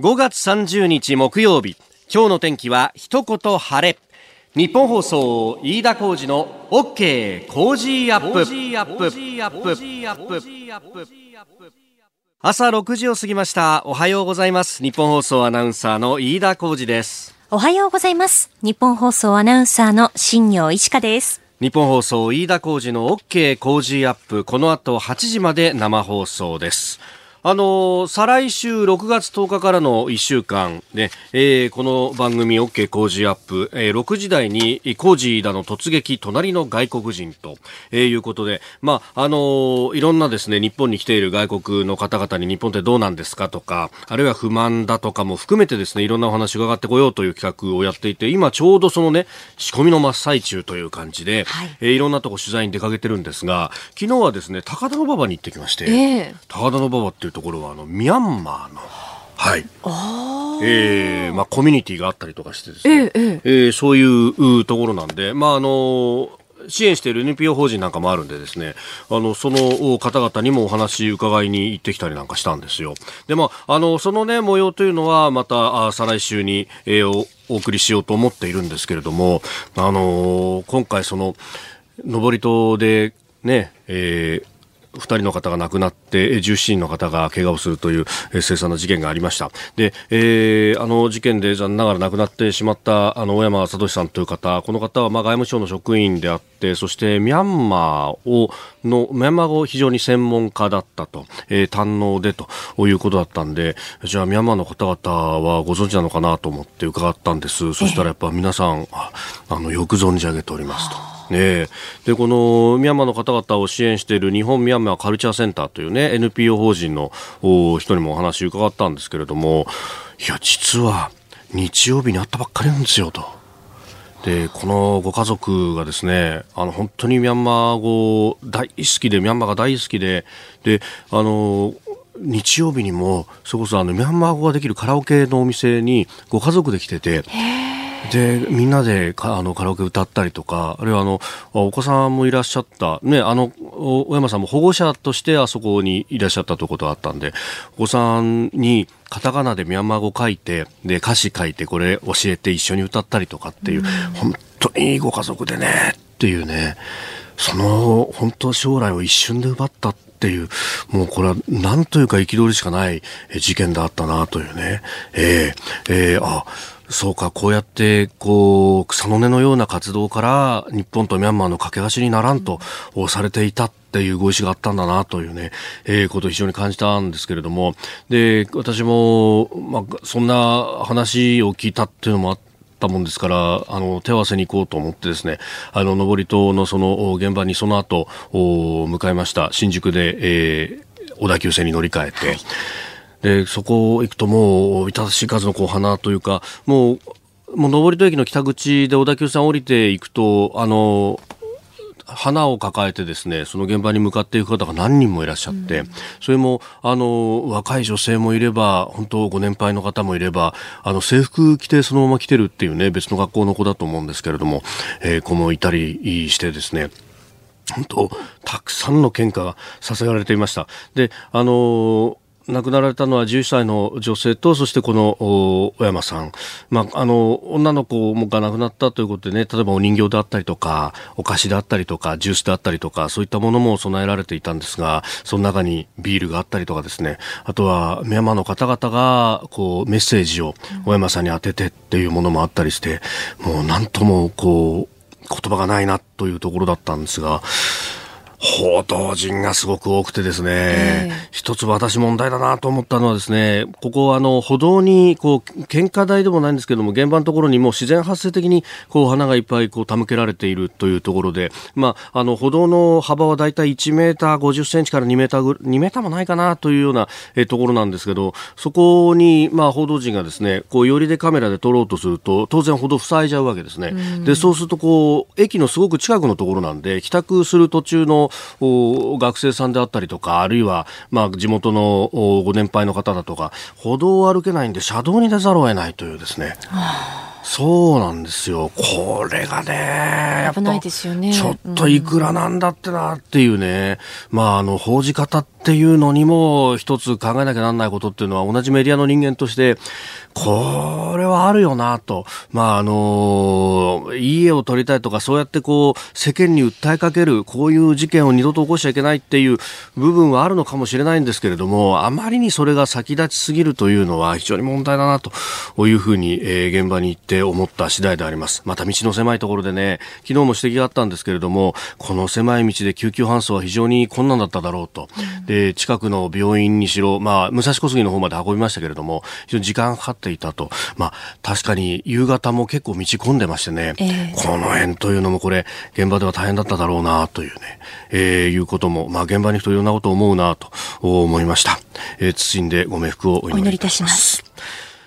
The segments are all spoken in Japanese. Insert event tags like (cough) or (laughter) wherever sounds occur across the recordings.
5月30日木曜日。今日の天気は一言晴れ。ニッポン放送飯田浩司の OK Cozy up。朝6時を過ぎました。おはようございます。ニッポン放送アナウンサーの飯田浩司です。おはようございます。ニッポン放送アナウンサーの新行市佳です。ニッポン放送飯田浩司の OK Cozy up。この後8時まで生放送ですあの再来週6月10日からの1週間で、えー、この番組 OK 工事アップ、えー、6時台に工事だの突撃隣の外国人と、えー、いうことで、まあ、あのいろんなですね、日本に来ている外国の方々に日本ってどうなんですかとか、あるいは不満だとかも含めてですね、いろんなお話を伺ってこようという企画をやっていて、今ちょうどそのね、仕込みの真っ最中という感じで、はい、えー、いろんなとこ取材に出かけてるんですが、昨日はですね、高田馬場に行ってきまして、えー、高田馬場っていうところはあのミャンマーのはい。えー、まあコミュニティがあったりとかしてですね、えー、えー、そういうところなんで、まああの支援している NPO 法人なんかもあるんでですね、あの、その方々にもお話伺いに行ってきたりなんかしたんですよ。で、まあ、あの、そのね、模様というのは、また、あ再来週に、えー、お送りしようと思っているんですけれども、あのー、今回その、登戸でね、えー、2人の方が亡くなって17人の方が怪我をするという凄惨な事件がありましたで、えー、あの事件で残念ながら亡くなってしまったあの小山聡さんという方この方はまあ外務省の職員であってそしてミャンマーをのミャンマー語非常に専門家だったと、えー、堪能でということだったんでじゃあミャンマーの方々はご存知なのかなと思って伺ったんですそしたらやっぱ皆さんあのよく存じ上げておりますと。ね、でこのミャンマーの方々を支援している日本ミャンマーカルチャーセンターというね NPO 法人の人にもお話伺ったんですけれどもいや実は日曜日に会ったばっかりなんですよと。でこのご家族がですねあの本当にミャンマー語大好きでミャンマーが大好きでであの日曜日にもそれこそあのミャンマー語ができるカラオケのお店にご家族で来てて。でみんなであのカラオケ歌ったりとかあるいはあのお子さんもいらっしゃった、ね、あの小山さんも保護者としてあそこにいらっしゃったということがあったんでお子さんにカタカナでミャンマー語書いてで歌詞書いてこれ教えて一緒に歌ったりとかっていう、うん、本当にいいご家族でねっていうねその本当将来を一瞬で奪ったっていう、もうこれは何というか憤りしかない事件だったなというね。えー、えー、あ、そうか、こうやって、こう、草の根のような活動から、日本とミャンマーの架け橋にならんと、されていたっていうご意思があったんだなというね、えー、ことを非常に感じたんですけれども、で、私も、まあ、そんな話を聞いたっていうのもあったもんですから、あの、手合わせに行こうと思ってですね、あの、登戸のその現場にその後、向かいました。新宿で、えー、小田急線に乗り換えて、はい。で、そこ行くともう、いたしい数のこう花というか、もう、もう登戸駅の北口で小田急線降りていくと、あの、花を抱えてですね、その現場に向かっていく方が何人もいらっしゃって、うん、それも、あの、若い女性もいれば、本当ご年配の方もいれば、あの、制服着てそのまま来てるっていうね、別の学校の子だと思うんですけれども、えー、子もいたりしてですね、本当、たくさんの献花が捧げられていました。で、あの亡くなられたのは11歳の女性と、そしてこの小山さん。まあ、あの、女の子が亡くなったということでね、例えばお人形であったりとか、お菓子であったりとか、ジュースであったりとか、そういったものも備えられていたんですが、その中にビールがあったりとかですね、あとは、ミャンマーの方々が、こう、メッセージを小山さんに当ててっていうものもあったりして、もうなんとも、こう、言葉がないなというところだったんですが、報道陣がすごく多くてですね、えー、一つ私問題だなと思ったのはですね、ここあの歩道にこう献花台でもないんですけども、現場のところにも自然発生的にこう花がいっぱいこう手向けられているというところで、まああの歩道の幅はだいたい1メーター50センチから2メーターぐ2メーターもないかなというようなえところなんですけど、そこにまあ報道陣がですね、こう寄りでカメラで撮ろうとすると当然歩道塞いじゃうわけですね。でそうするとこう駅のすごく近くのところなんで帰宅する途中の学生さんであったりとか、あるいは、まあ、地元のご年配の方だとか、歩道を歩けないんで車道に出ざるを得ないというですね。そうなんですよ。これがね、危ないですよね。ちょっといくらなんだってなっていうね、うん、まあ、あの、報じ方ってっていうのにも一つ考えなきゃなんないことっていうのは同じメディアの人間としてこれはあるよなと。まあ、あの、いい絵を撮りたいとか、そうやってこう、世間に訴えかける、こういう事件を二度と起こしちゃいけないっていう部分はあるのかもしれないんですけれども、あまりにそれが先立ちすぎるというのは非常に問題だなというふうに、えー、現場に行って思った次第であります。また道の狭いところでね、昨日も指摘があったんですけれども、この狭い道で救急搬送は非常に困難だっただろうと。で、近くの病院にしろ、まあ、武蔵小杉の方まで運びましたけれども、非常に時間かかっていたと。まあ、確かに夕方も結構道込んでましてね、えー、この辺というのもこれ、現場では大変だっただろうなというね、えー、いうことも、まあ、現場に行くといろんなことを思うなと思いました。えー、包んでご冥福をお祈りいたします。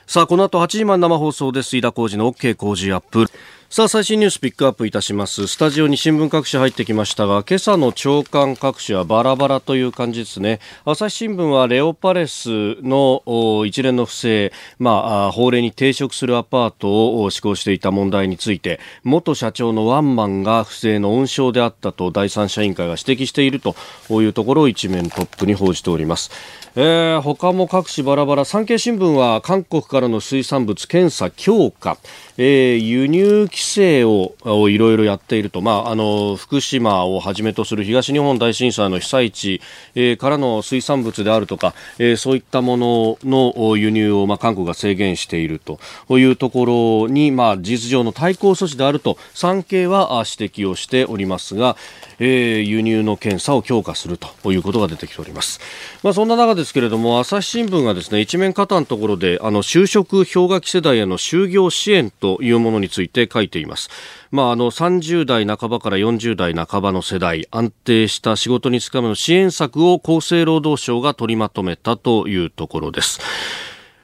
さあ、この後8時まで生放送です。飯田浩二の OK 工事アップ。さあ最新ニュースピックアップいたします。スタジオに新聞各紙入ってきましたが今朝の朝刊各紙はバラバラという感じですね。朝日新聞はレオパレスの一連の不正、まあ、法令に抵触するアパートを施行していた問題について元社長のワンマンが不正の温床であったと第三者委員会が指摘しているというところを一面トップに報じております。えー、他も各紙バラバラ。産経新聞は韓国からの水産物検査強化、えー、輸入規規制をいろいろやっていると、まあ、あの福島をはじめとする東日本大震災の被災地、えー、からの水産物であるとか、えー、そういったものの輸入を、まあ、韓国が制限しているというところに、まあ、事実上の対抗措置であると産経は指摘をしておりますが、えー、輸入の検査を強化するということが出てきております。まあ、そんな中ですけれども、朝日新聞がですね、一面肩のところで、あの、就職氷河期世代への就業支援というものについて書いています。まあ、あの、30代半ばから40代半ばの世代、安定した仕事に就くための支援策を厚生労働省が取りまとめたというところです。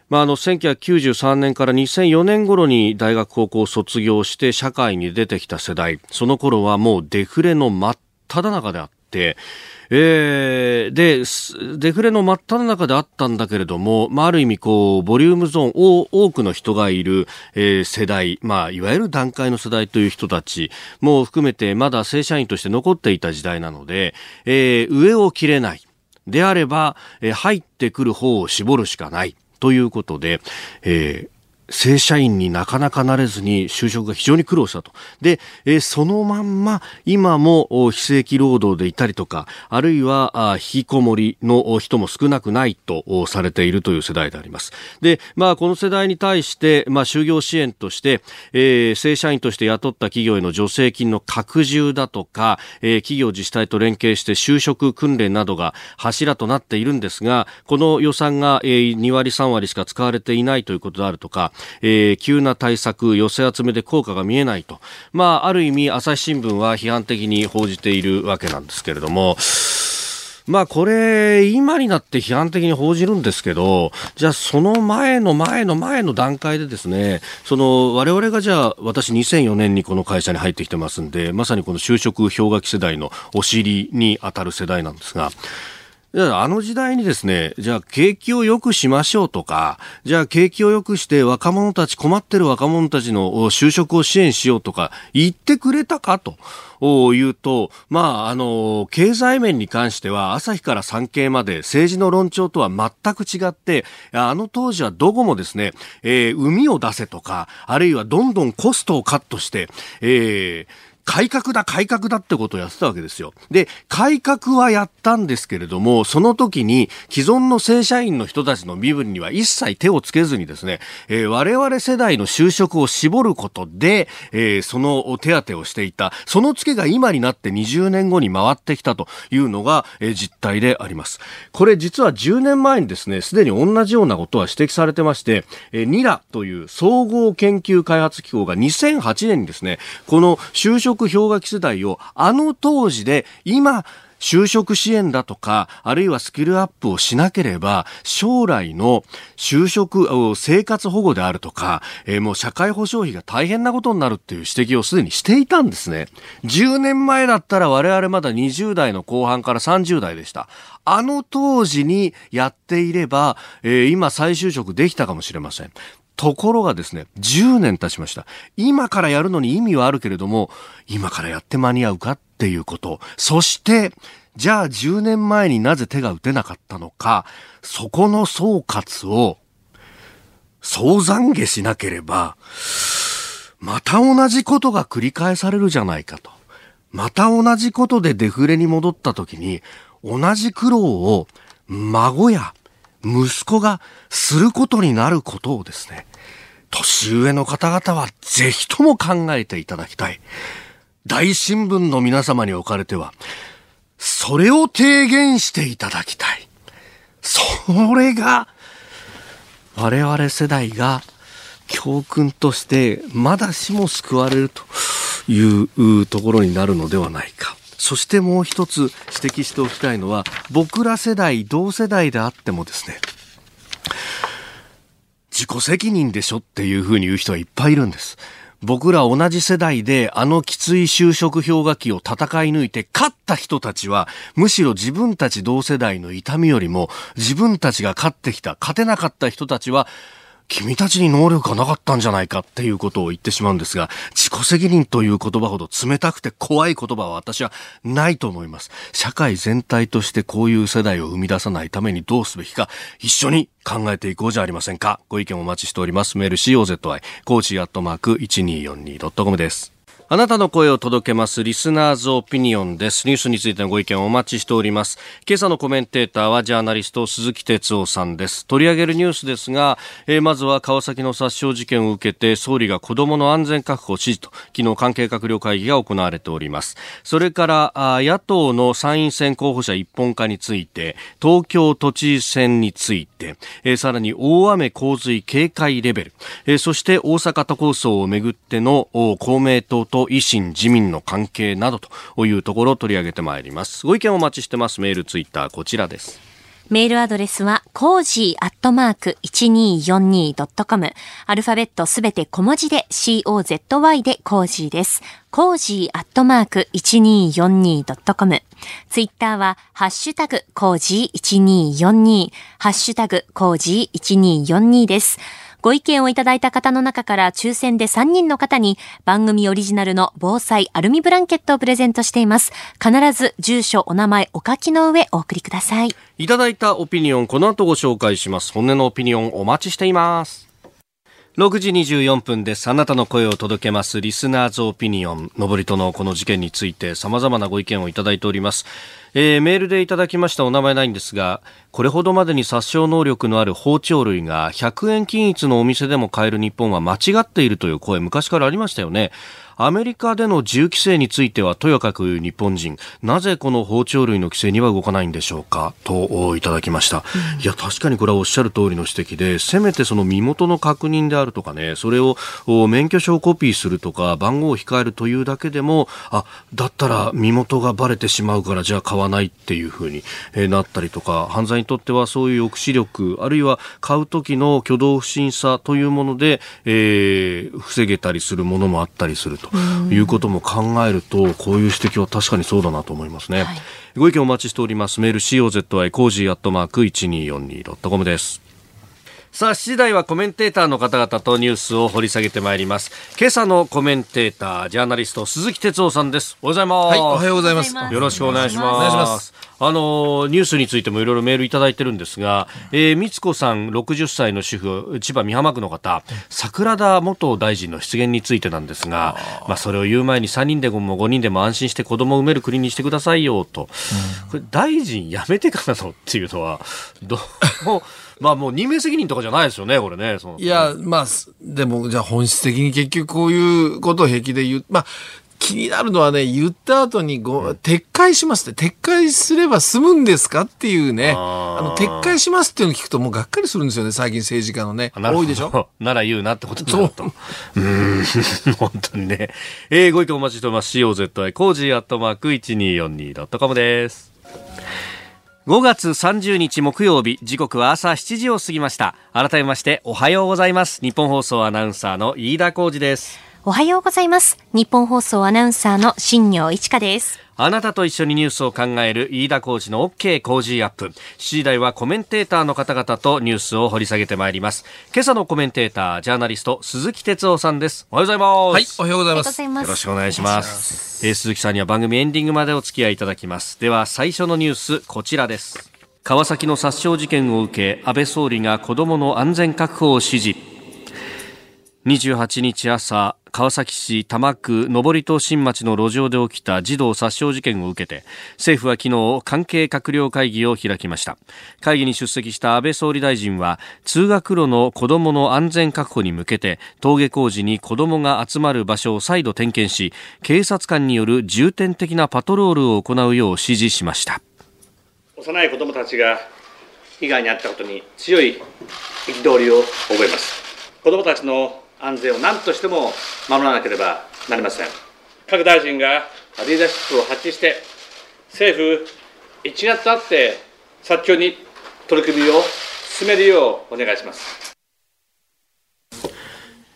まあ、あの1993年から2004年頃に大学高校を卒業して社会に出てきた世代その頃はもうデフレの真っただ中であって、えー、で、デフレの真っ只中であったんだけれども、まあ、ある意味こう、ボリュームゾーンを、多くの人がいる、えー、世代、まあ、いわゆる段階の世代という人たちも含めて、まだ正社員として残っていた時代なので、えー、上を切れない。であれば、えー、入ってくる方を絞るしかない。ということで、えー、正社員になかなかなれずに就職が非常に苦労したと。で、えそのまんま今も非正規労働でいたりとか、あるいは引きこもりの人も少なくないとされているという世代であります。で、まあこの世代に対して、まあ就業支援として、えー、正社員として雇った企業への助成金の拡充だとか、えー、企業自治体と連携して就職訓練などが柱となっているんですが、この予算が、えー、2割3割しか使われていないということであるとか、えー、急な対策、寄せ集めで効果が見えないと、まあ、ある意味、朝日新聞は批判的に報じているわけなんですけれども、まあこれ、今になって批判的に報じるんですけど、じゃあその前の前の前の段階でですね、その我々がじゃあ私2004年にこの会社に入ってきてますんで、まさにこの就職氷河期世代のお尻に当たる世代なんですが、あの時代にですね、じゃあ景気を良くしましょうとか、じゃあ景気を良くして若者たち、困ってる若者たちの就職を支援しようとか言ってくれたかと。言うと、まあ、あの、経済面に関しては、朝日から産経まで政治の論調とは全く違って、あの当時はどこもですね、えー、海を出せとか、あるいはどんどんコストをカットして、えー、改革だ、改革だってことをやってたわけですよ。で、改革はやったんですけれども、その時に既存の正社員の人たちの身分には一切手をつけずにですね、えー、我々世代の就職を絞ることで、えー、その手当をしていた、その付けが今になって20年後に回ってきたというのが、えー、実態であります。これ実は10年前にですね、すでに同じようなことは指摘されてまして、えー、ニラという総合研究開発機構が2008年にですね、この就職氷河期世代をあの当時で今就職支援だとか、あるいはスキルアップをしなければ、将来の就職、生活保護であるとか、えー、もう社会保障費が大変なことになるっていう指摘をすでにしていたんですね。10年前だったら我々まだ20代の後半から30代でした。あの当時にやっていれば、えー、今再就職できたかもしれません。ところがですね、10年経ちました。今からやるのに意味はあるけれども、今からやって間に合うかっていうこと。そして、じゃあ10年前になぜ手が打てなかったのか、そこの総括を、総懺悔しなければ、また同じことが繰り返されるじゃないかと。また同じことでデフレに戻った時に、同じ苦労を孫や息子がすることになることをですね、年上の方々はぜひとも考えていただきたい。大新聞の皆様におかれては、それを提言していただきたい。それが、我々世代が教訓としてまだしも救われるというところになるのではないか。そしてもう一つ指摘しておきたいのは、僕ら世代、同世代であってもですね、自己責任でしょっていうふうに言う人はいっぱいいるんです。僕ら同じ世代であのきつい就職氷河期を戦い抜いて勝った人たちはむしろ自分たち同世代の痛みよりも自分たちが勝ってきた勝てなかった人たちは君たちに能力がなかったんじゃないかっていうことを言ってしまうんですが、自己責任という言葉ほど冷たくて怖い言葉は私はないと思います。社会全体としてこういう世代を生み出さないためにどうすべきか、一緒に考えていこうじゃありませんか。ご意見お待ちしております。メール COZY、コーチアットマーク 1242.com です。あなたの声を届けますリスナーズオピニオンです。ニュースについてのご意見をお待ちしております。今朝のコメンテーターはジャーナリスト鈴木哲夫さんです。取り上げるニュースですが、えー、まずは川崎の殺傷事件を受けて総理が子供の安全確保指示と昨日関係閣僚会議が行われております。それから野党の参院選候補者一本化について、東京都知事選について、えー、さらに大雨洪水警戒レベル、えー、そして大阪都構想をめぐっての公明党とと維新、自民の関係などというところを取り上げてまいります。ご意見お待ちしてます。メール、ツイッター、こちらです。メールアドレスは、コージーアットマーク 1242.com。アルファベットすべて小文字で COZY でコージーです。コージーアットマーク 1242.com。ツイッターは、ハッシュタグコージー1242。ハッシュタグコージー1242です。ご意見をいただいた方の中から抽選で3人の方に番組オリジナルの防災アルミブランケットをプレゼントしています。必ず住所、お名前、お書きの上お送りください。いただいたオピニオン、この後ご紹介します。本音のオピニオンお待ちしています。6時24分です。あなたの声を届けます。リスナーズオピニオン。登戸のこの事件について様々なご意見をいただいております。えー、メールでいただきましたお名前ないんですが、これほどまでに殺傷能力のある包丁類が100円均一のお店でも買える日本は間違っているという声、昔からありましたよね。アメリカでの銃規制についてはとやかく日本人なぜこの包丁類の規制には動かないんでしょうか？といただきました、うん、いや確かにこれはおっしゃる通りの指摘でせめてその身元の確認であるとかねそれを免許証をコピーするとか番号を控えるというだけでもあだったら身元がばれてしまうからじゃあ買わないっていうふうになったりとか犯罪にとってはそういう抑止力あるいは買う時の挙動不審さというもので、えー、防げたりするものもあったりするとということも考えると、こういう指摘は確かにそうだなと思いますね。はい、ご意見お待ちしております。メール COZY コージーアットマーク 1242.com です。さあ、7時台はコメンテーターの方々とニュースを掘り下げてまいります。今朝のコメンテーター、ジャーナリスト、鈴木哲夫さんです。おはようございます。はい、おはようございます。よろしくお願いします。お願いします。あのニュースについてもいろいろメールいただいてるんですが、えー、光子さん60歳の主婦千葉美浜区の方桜田元大臣の出現についてなんですがまあ、それを言う前に3人でも5人でも安心して子供を産める国にしてくださいよと、これ大臣辞めてからのっていうのはどう (laughs) まあもう任命責任とかじゃないですよね、これね。いや、まあ、でも、じゃあ本質的に結局こういうことを平気で言う。まあ、気になるのはね、言った後にご、うん、撤回しますって、撤回すれば済むんですかっていうね、あの、撤回しますっていうのを聞くともうがっかりするんですよね、最近政治家のね。多いでしょ？(laughs) なら言うなってことそう。うん、(laughs) 本当にね。えー、ご意見お待ちしております。COZY コージーアットマーク 1242.com です。5月30日木曜日時刻は朝7時を過ぎました。改めましておはようございます。日本放送アナウンサーの飯田浩二です。おはようございます。日本放送アナウンサーの新業一華です。あなたと一緒にニュースを考える飯田浩司の OK 工事アップ。7時台はコメンテーターの方々とニュースを掘り下げてまいります。今朝のコメンテーター、ジャーナリスト、鈴木哲夫さんです。おはようございます。はい、おはようございます。ありがとうございます。よろしくお願いします。えー鈴木さんには番組エンディングまでお付き合いいただきます。では最初のニュース、こちらです。川崎の殺傷事件を受け、安倍総理が子供の安全確保を指示。28日朝、川崎市多摩区上戸新町の路上で起きた児童殺傷事件を受けて、政府は昨日、関係閣僚会議を開きました。会議に出席した安倍総理大臣は、通学路の子供の安全確保に向けて、登下校時に子供が集まる場所を再度点検し、警察官による重点的なパトロールを行うよう指示しました。幼い子どもたちが被害に遭ったことに強い憤りを覚えます子どもたちの安全を何としても守らなければなりません各大臣がリーダーシップを発揮して政府一丸となって早急に取り組みを進めるようお願いします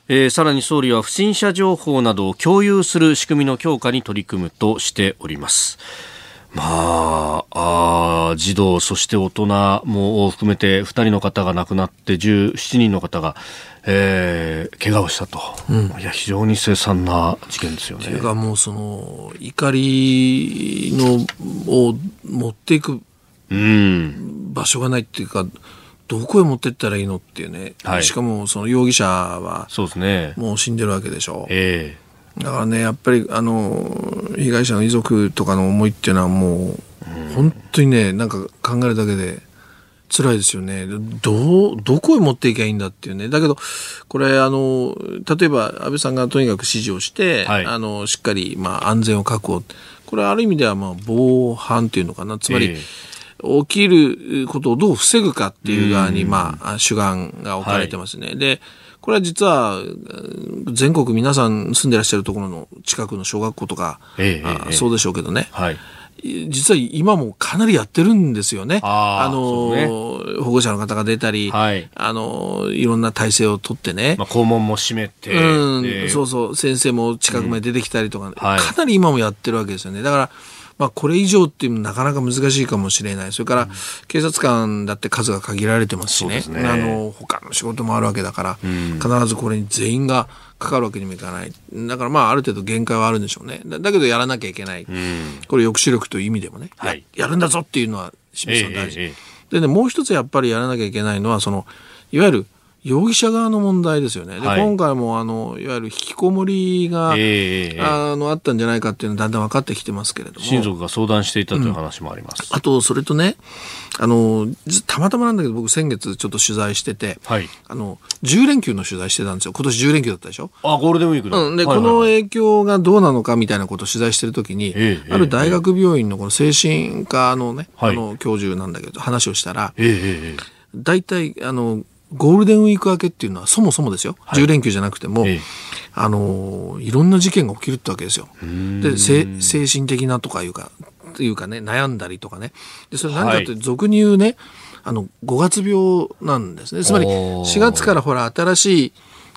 えーさらに総理は不審者情報などを共有する仕組みの強化に取り組むとしております。まあ、あー児童、そして大人も含めて2人の方が亡くなって17人の方が、えー、怪我をしたと、いや非常に凄惨な事件ですよねそれ。がもうその、怒りの、を持っていくうん、場所がないっていうか、どこへ持ってったらいいのっていうね。はいしかもその容疑者はそうですね。もう死んでるわけでしょ。えだからね、やっぱり、あの、被害者の遺族とかの思いっていうのはもう、本当にね、なんか考えるだけで辛いですよね。どう、どこへ持っていけばいいんだっていうね。だけど、これ、あの、例えば安倍さんがとにかく指示をして、はいあの、しっかり、まあ、安全を確保。これはある意味では、まあ、防犯っていうのかな。つまり、え起きることをどう防ぐかっていう側に、まあ、主眼が置かれてますね。で、これは実は、うん全国皆さん住んでらっしゃるところの近くの小学校とか、ええそうでしょうけどね。はい。実は今もかなりやってるんですよね。あーの、保護者の方が出たり、はいあの、いろんな体制をとってね。まあ、校門も閉めて、うん、でそうそう、先生も近くまで出てきたりとか、はいかなり今もやってるわけですよね。だから、まあ、これ以上っていうのはなかなか難しいかもしれない。それから、警察官だって数が限られてますしね。ねあの、他の仕事もあるわけだから、必ずこれに全員がかかるわけにもいかない。だからまあ、ある程度限界はあるんでしょうね。だだけどやらなきゃいけない。これ抑止力という意味でもね、やはいやるんだぞっていうのは示すのが大事。ええええでね、もう一つやっぱりやらなきゃいけないのは、その、いわゆる容疑者側の問題ですよね。で、はい今回もあの、いわゆる引きこもりが、ええええあの、あったんじゃないかっていうのはだんだん分かってきてますけれども。親族が相談していたという話もあります。あと、それとね、あの、実たまたまなんだけど、僕先月ちょっと取材してて、はい。あの、10連休の取材してたんですよ。今年10連休だったでしょ？あ、ゴールデンウィークだ。うん、で、はいはいはいこの影響がどうなのかみたいなことを取材してるときに、ええある大学病院のこの精神科のね、はいあの、教授なんだけど、話をしたら、えええええ大体、あの、ゴールデンウィーク明けっていうのはそもそもですよ。10連休じゃなくても、ええあの、いろんな事件が起きるってわけですよ。で、せ精神的なとかいうか、っていうかね、悩んだりとかね。で、それ何かって、はい俗に言うね、あの、5月病なんですね。つまり、おー4月からほら、新しい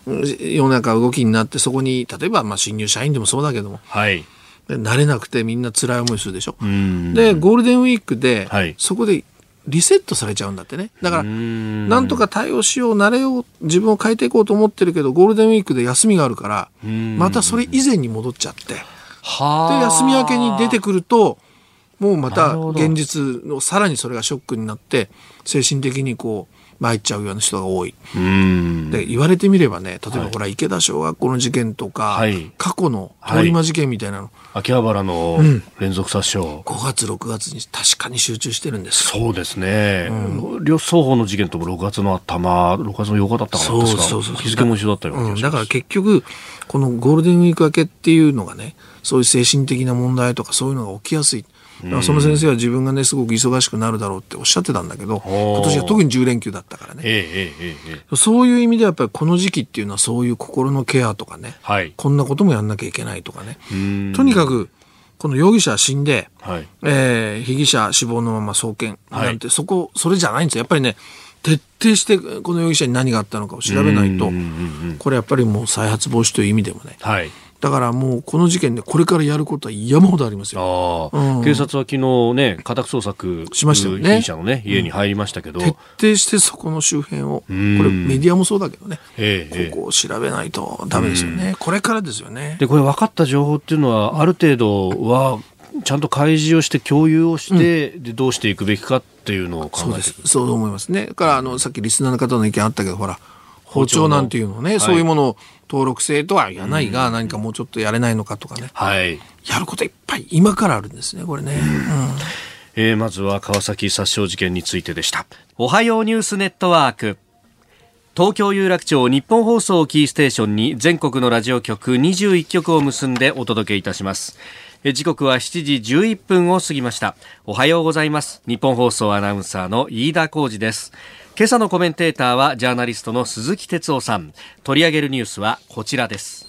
うん世の中動きになって、そこに、例えば、まあ、新入社員でもそうだけども、はい。で慣れなくてみんな辛い思いするでしょ。んで、ゴールデンウィークで、はいそこでリセットされちゃうんだってね。だから、ん。なんとか対応しよう、慣れよう、自分を変えていこうと思ってるけど、ゴールデンウィークで休みがあるから、またそれ以前に戻っちゃって、で、は休み明けに出てくると、もうまた現実の、さらにそれがショックになって、精神的にこう、参っちゃうような人が多い。うん。で、言われてみればね、例えばほら、池田小学校の事件とか、はい過去の通り魔事件みたいなの、秋葉原の連続殺傷。5月、6月に確かに集中してるんですよ。そうですね。両双方の事件とも6月の頭、6月の8日だったかなそうそうそう日付も一緒だったような気うん。だから結局、このゴールデンウィーク明けっていうのがね、そういう精神的な問題とかそういうのが起きやすい。その先生は自分がね、すごく忙しくなるだろうっておっしゃってたんだけど、今年は特に10連休だったからね。そういう意味ではやっぱりこの時期っていうのはそういう心のケアとかね、はい。こんなこともやんなきゃいけないとかね。うんとにかく、この容疑者は死んで、はい。えー被疑者死亡のまま送検なんて、そこ、それじゃないんですよ。やっぱりね、徹底してこの容疑者に何があったのかを調べないと、これやっぱりもう再発防止という意味でもね、はい。だからもうこの事件でこれからやることは山ほどありますよ。うん。警察は昨日ね、家宅捜索しましたよね。被疑者のね、家に入りましたけど、徹底してそこの周辺を、これんメディアもそうだけどね、ええええ。ここを調べないとダメですよね。これからですよね。で、これ分かった情報っていうのは、ある程度は、ちゃんと開示をして共有をして、で、どうしていくべきかっていうのを考えていく。そう思いますね。だから、あの、さっきリスナーの方の意見あったけど、ほら、包丁なんていうのね、はいそういうものを登録制とは言わないが、何かもうちょっとやれないのかとかね。はい。やることいっぱい今からあるんですね、これね。えーまずは川崎殺傷事件についてでした。おはようニュースネットワーク。東京有楽町日本放送をキーステーションに全国のラジオ局21局を結んでお届けいたします。えー時刻は7時11分を過ぎました。おはようございます。日本放送アナウンサーの飯田浩二です。今朝のコメンテーターはジャーナリストの鈴木哲夫さん。取り上げるニュースはこちらです。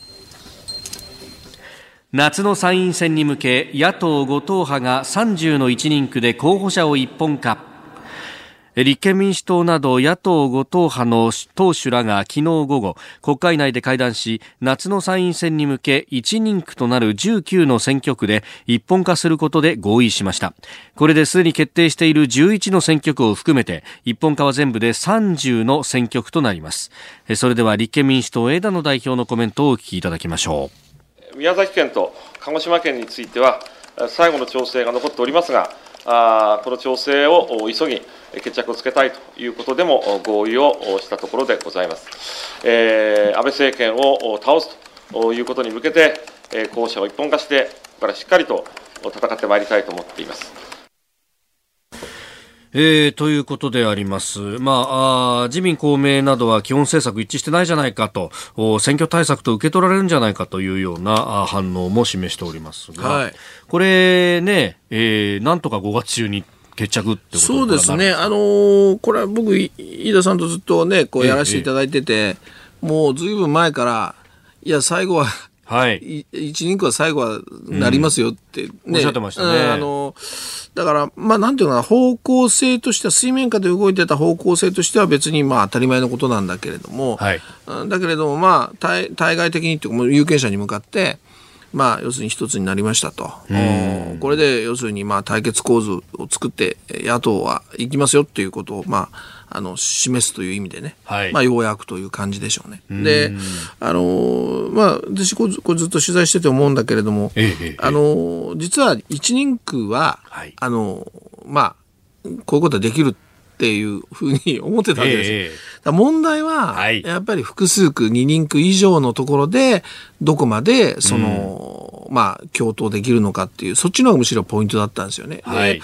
夏の参院選に向け野党5党派が30の1人区で候補者を一本化立憲民主党など野党5党派の党首らが昨日午後国会内で会談し夏の参院選に向け1人区となる19の選挙区で一本化することで合意しました。これですでに決定している11の選挙区を含めて一本化は全部で30の選挙区となります。それでは立憲民主党枝野代表のコメントをお聞きいただきましょう。宮崎県と鹿児島県については、最後の調整が残っておりますが、この調整を急ぎ、決着をつけたいということでも合意をしたところでございます。えー安倍政権を倒すということに向けて、え候補者を一本化して、ここからしっかりと戦ってまいりたいと思っています。えー、ということであります。まあ、自民公明などは基本政策一致してないじゃないかと、お選挙対策と受け取られるんじゃないかというような反応も示しておりますが、はい。これね、えー、なんとか5月中に決着ってことそうですね。あのーこれは僕、い飯田さんとずっとね、こうやらせていただいてて、もうずいぶん前から、いや、最後は、はい。い一人区は最後はなりますよって、ね。おっしゃってましたね。うんあの、だから、まあ、なんていうのかな、方向性としては、水面下で動いてた方向性としては別にまあ当たり前のことなんだけれども、はい。うんだけれども、まあ、対対外的にっていうか、もう有権者に向かって、まあ、要するに一つになりましたと。おこれで、要するに、まあ、対決構図を作って、野党は行きますよっていうことを、まあ、あの、示すという意味でね。はい。まあ、ようやくという感じでしょうね。で、あのーまあ、私こうず、こうずっと取材してて思うんだけれども、ええええあのー実は一人区は、はい。あのーまあ、こういうことはできるっていうふうに思ってたわけです。よ。え問題は、はい。やっぱり複数区、二人区以上のところで、どこまで、その、まあ、共闘できるのかっていう、そっちの方がむしろポイントだったんですよね。ではい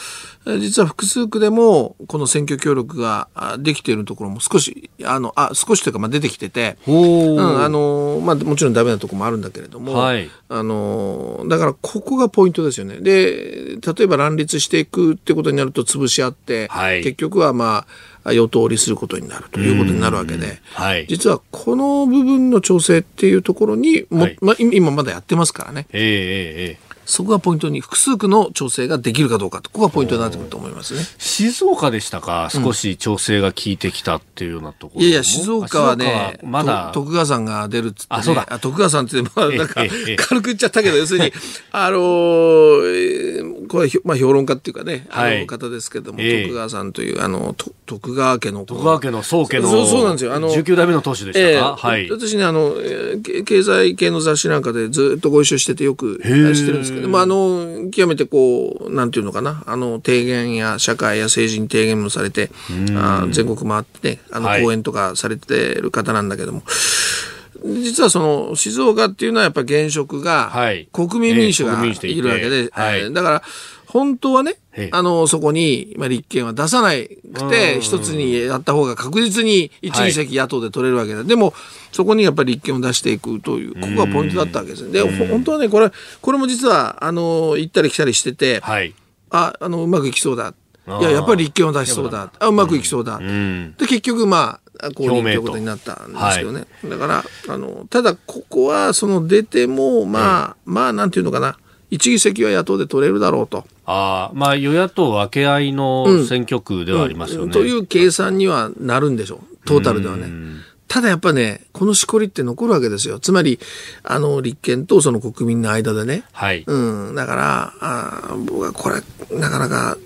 実は複数区でも、この選挙協力があできているところも少し、あの、あ、少しというか、まあ、出てきてて、うん、あのまあ、もちろんダメなところもあるんだけれども、はいあのだからここがポイントですよね。で、例えば乱立していくってことになると潰し合って、はい結局はまあ、与党入りすることになるということになるわけで、はい。実はこの部分の調整っていうところにも、はい。まあ、今まだやってますからね。ええええええそこがポイントに、複数区の調整ができるかどうかと、ここがポイントになってくると思いますね。静岡でしたか？少し調整が効いてきたっていうようなところ。も、いやいや、静岡はね、まだと徳川さんが出るっつって、ね、あそうだ。徳川さんって、ま (laughs) あ、なんかええええ、軽く言っちゃったけど、要するに、(laughs) あのーえーこれはまあ、評論家っていうかね、あはい。の方ですけども、ええ。徳川さんという、あの、と徳川家の、徳川家の宗家のそうそうなんですよ。あの、19代目の当主でええしたか、はい。私ね、あの、経済系の雑誌なんかでずっとご一緒しててよく知ってるんですけど、まあ、あの、極めてこう、なんていうのかな、あの、提言や社会や政治に提言もされて、あ全国回ってね、あの、はい。講演とかされてる方なんだけども、実はその静岡っていうのはやっぱり現職がはい国民民主がいるわけで、はいえーだから本当はねええ、あの、そこに、まあ、立憲は出さないくて、一つにやった方が確実に一、はい二席野党で取れるわけだ。でも、そこにやっぱり立憲を出していくという、ここがポイントだったわけですね。で、ほ本当はね、これ、これも実は、あの、行ったり来たりしてて、はい。あ、あの、うまくいきそうだ。いや、やっぱり立憲を出しそうだ。あ、うまくいきそうだ。うん。で、結局、まあ、こう表明とということになったんですけどね。だから、あの、ただ、ここは、その出ても、まあ、まあ、なんていうのかな。一議席は野党で取れるだろうと。ああ、まあ与野党分け合いの選挙区ではありますよね。うんという計算にはなるんでしょう。トータルではね。ただやっぱね、このしこりって残るわけですよ。つまり、あの、立憲とその国民の間でね。はい。うん。だから、あー僕はこれ、なかなか